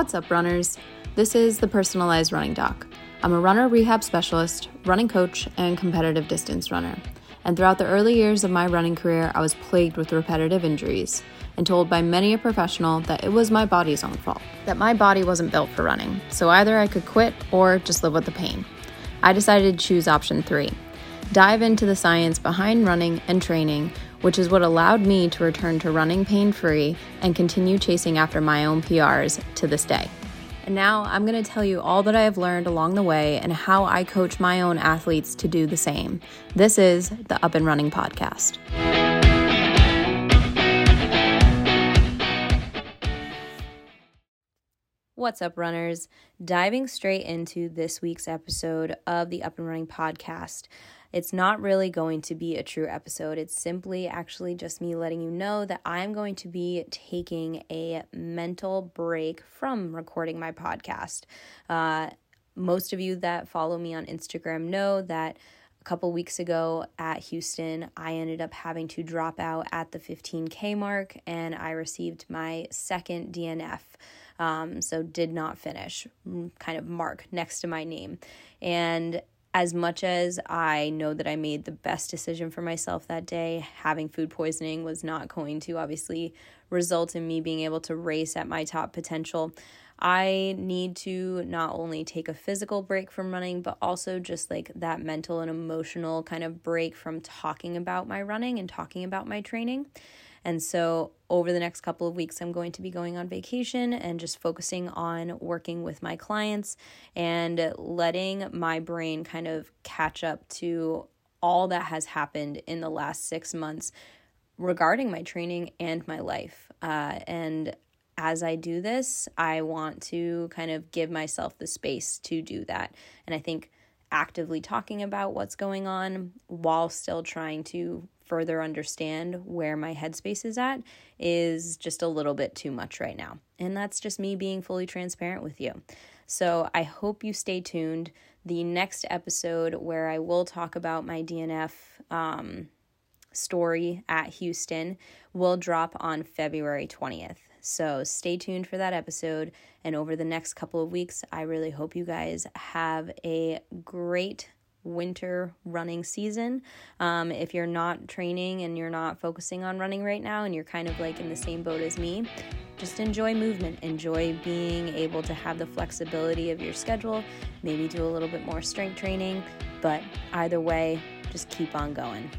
What's up, runners? This is the Personalized Running Doc. I'm a runner rehab specialist, running coach, and competitive distance runner. And throughout the early years of my running career, I was plagued with repetitive injuries and told by many a professional that it was my body's own fault, that my body wasn't built for running, so either I could quit or just live with the pain. I decided to choose option three dive into the science behind running and training, which is what allowed me to return to running pain free and continue chasing after my own PRs to this day. And now I'm going to tell you all that I have learned along the way and how I coach my own athletes to do the same. This is the Up and Running Podcast. What's up, runners? Diving straight into this week's episode of the Up and Running Podcast. It's not really going to be a true episode. It's simply actually just me letting you know that I'm going to be taking a mental break from recording my podcast. Uh, most of you that follow me on Instagram know that a couple weeks ago at Houston, I ended up having to drop out at the 15K mark and I received my second DNF. Um, so, did not finish, kind of mark next to my name. And as much as I know that I made the best decision for myself that day, having food poisoning was not going to obviously result in me being able to race at my top potential. I need to not only take a physical break from running, but also just like that mental and emotional kind of break from talking about my running and talking about my training. And so, over the next couple of weeks, I'm going to be going on vacation and just focusing on working with my clients and letting my brain kind of catch up to all that has happened in the last six months regarding my training and my life. Uh, and as I do this, I want to kind of give myself the space to do that. And I think actively talking about what's going on while still trying to further understand where my headspace is at is just a little bit too much right now. And that's just me being fully transparent with you. So I hope you stay tuned. The next episode, where I will talk about my DNF um, story at Houston, will drop on February 20th. So stay tuned for that episode. And over the next couple of weeks, I really hope you guys have a great winter running season. Um, if you're not training and you're not focusing on running right now and you're kind of like in the same boat as me, just enjoy movement. Enjoy being able to have the flexibility of your schedule, maybe do a little bit more strength training. But either way, just keep on going.